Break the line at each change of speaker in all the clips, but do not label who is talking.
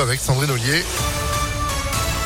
avec Sandrine Ollier.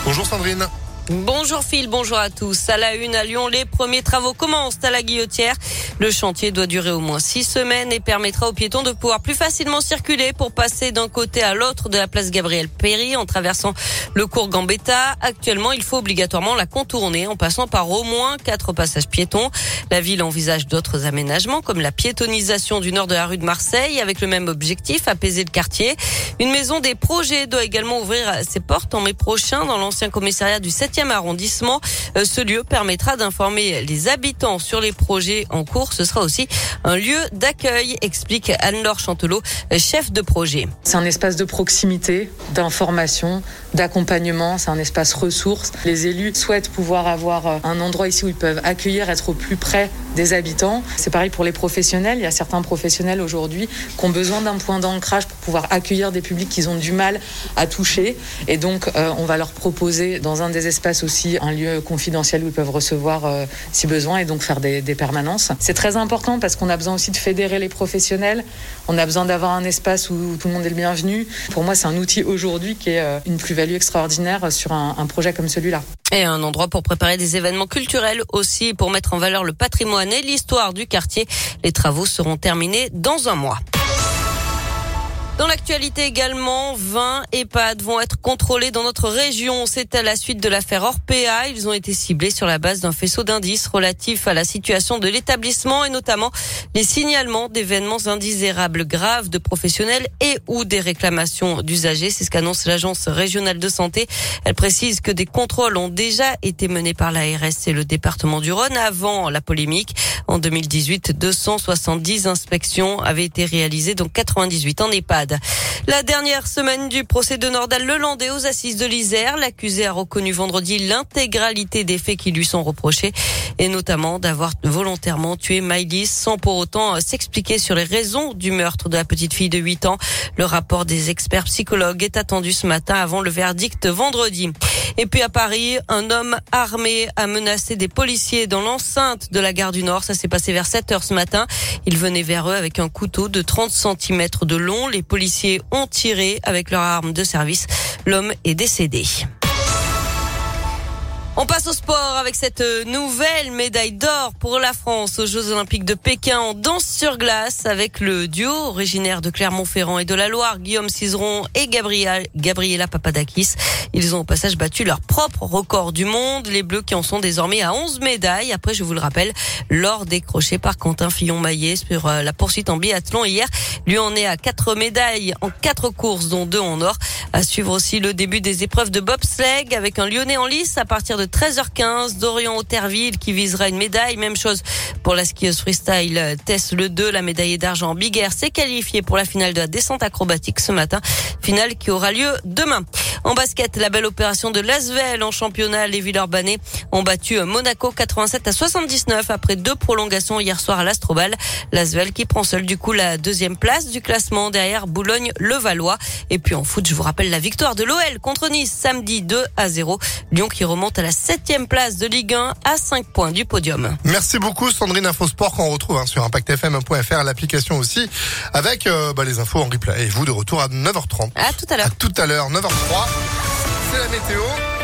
Bonjour Sandrine.
Bonjour Phil, bonjour à tous. À la une à Lyon, les premiers travaux commencent à la Guillotière. Le chantier doit durer au moins six semaines et permettra aux piétons de pouvoir plus facilement circuler pour passer d'un côté à l'autre de la place Gabriel Péry en traversant le cours Gambetta. Actuellement, il faut obligatoirement la contourner en passant par au moins quatre passages piétons. La ville envisage d'autres aménagements comme la piétonisation du nord de la rue de Marseille avec le même objectif, apaiser le quartier. Une maison des projets doit également ouvrir ses portes en mai prochain dans l'ancien commissariat du 7 arrondissement. Euh, ce lieu permettra d'informer les habitants sur les projets en cours. Ce sera aussi un lieu d'accueil, explique Anne-Laure Chantelot, chef de projet.
C'est un espace de proximité, d'information, d'accompagnement, c'est un espace ressource. Les élus souhaitent pouvoir avoir euh, un endroit ici où ils peuvent accueillir, être au plus près des habitants. C'est pareil pour les professionnels. Il y a certains professionnels aujourd'hui qui ont besoin d'un point d'ancrage pour pouvoir accueillir des publics qu'ils ont du mal à toucher. Et donc, euh, on va leur proposer dans un des espaces aussi un lieu confidentiel où ils peuvent recevoir euh, si besoin et donc faire des, permanences. C'est très important parce qu'on a besoin aussi de fédérer les professionnels. On a besoin d'avoir un espace où tout le monde est le bienvenu. Pour moi, c'est un outil aujourd'hui qui est une plus extraordinaire sur un projet comme celui-là.
Et un endroit pour préparer des événements culturels aussi, pour mettre en valeur le patrimoine et l'histoire du quartier. Les travaux seront terminés dans un mois. Dans l'actualité également, 20 EHPAD vont être contrôlés dans notre région. C'est à la suite de l'affaire Orpea. Ils ont été ciblés sur la base d'un faisceau d'indices relatifs à la situation de l'établissement et notamment les signalements d'événements indésirables graves de professionnels et ou des réclamations d'usagers. C'est ce qu'annonce l'agence régionale de santé. Elle précise que des contrôles ont déjà été menés par l'ARS et le département du Rhône avant la polémique. En 2018, 270 inspections avaient été réalisées, donc 98 en EHPAD. La dernière semaine du procès de Nordal Lelandais aux assises de l'Isère, l'accusé a reconnu vendredi l'intégralité des faits qui lui sont reprochés et notamment d'avoir volontairement tué Maïlis sans pour autant s'expliquer sur les raisons du meurtre de la petite fille de 8 ans. Le rapport des experts psychologues est attendu ce matin avant le verdict vendredi. Et puis à Paris, un homme armé a menacé des policiers dans l'enceinte de la gare du Nord. Ça s'est passé vers 7 heures ce matin. Il venait vers eux avec un couteau de 30 cm de long. Les policiers ont tiré avec leur arme de service. L'homme est décédé. On passe au sport avec cette nouvelle médaille d'or pour la France aux Jeux Olympiques de Pékin en danse sur glace avec le duo originaire de Clermont-Ferrand et de la Loire, Guillaume Cizeron et Gabriel, Gabriela Papadakis. Ils ont au passage battu leur propre record du monde. Les Bleus qui en sont désormais à 11 médailles. Après, je vous le rappelle, l'or décroché par Quentin Fillon-Maillet sur euh, la poursuite en biathlon hier. Lui en est à 4 médailles en 4 courses, dont 2 en or. À suivre aussi le début des épreuves de bobsleigh avec un Lyonnais en lice à partir de 13h15. Dorian Auterville qui visera une médaille. Même chose pour la skieuse freestyle Tess Le 2. La médaillée d'argent Big Air s'est qualifiée pour la finale de la descente acrobatique ce matin. Finale qui aura lieu demain. En basket, la belle opération de Lasvel en championnat. Les Villeurbanais ont battu Monaco 87 à 79 après deux prolongations hier soir à l'Astrobal. Lasvel qui prend seul du coup la deuxième place du classement derrière Boulogne-le-Valois. Et puis en foot, je vous rappelle la victoire de l'OL contre Nice samedi 2 à 0. Lyon qui remonte à la septième place de Ligue 1 à 5 points du podium.
Merci beaucoup Sandrine Infosport qu'on retrouve hein, sur impactfm.fr, l'application aussi, avec euh, bah, les infos en replay. Et vous de retour à 9h30.
À tout à l'heure.
À tout à l'heure, 9h03. C'est la météo.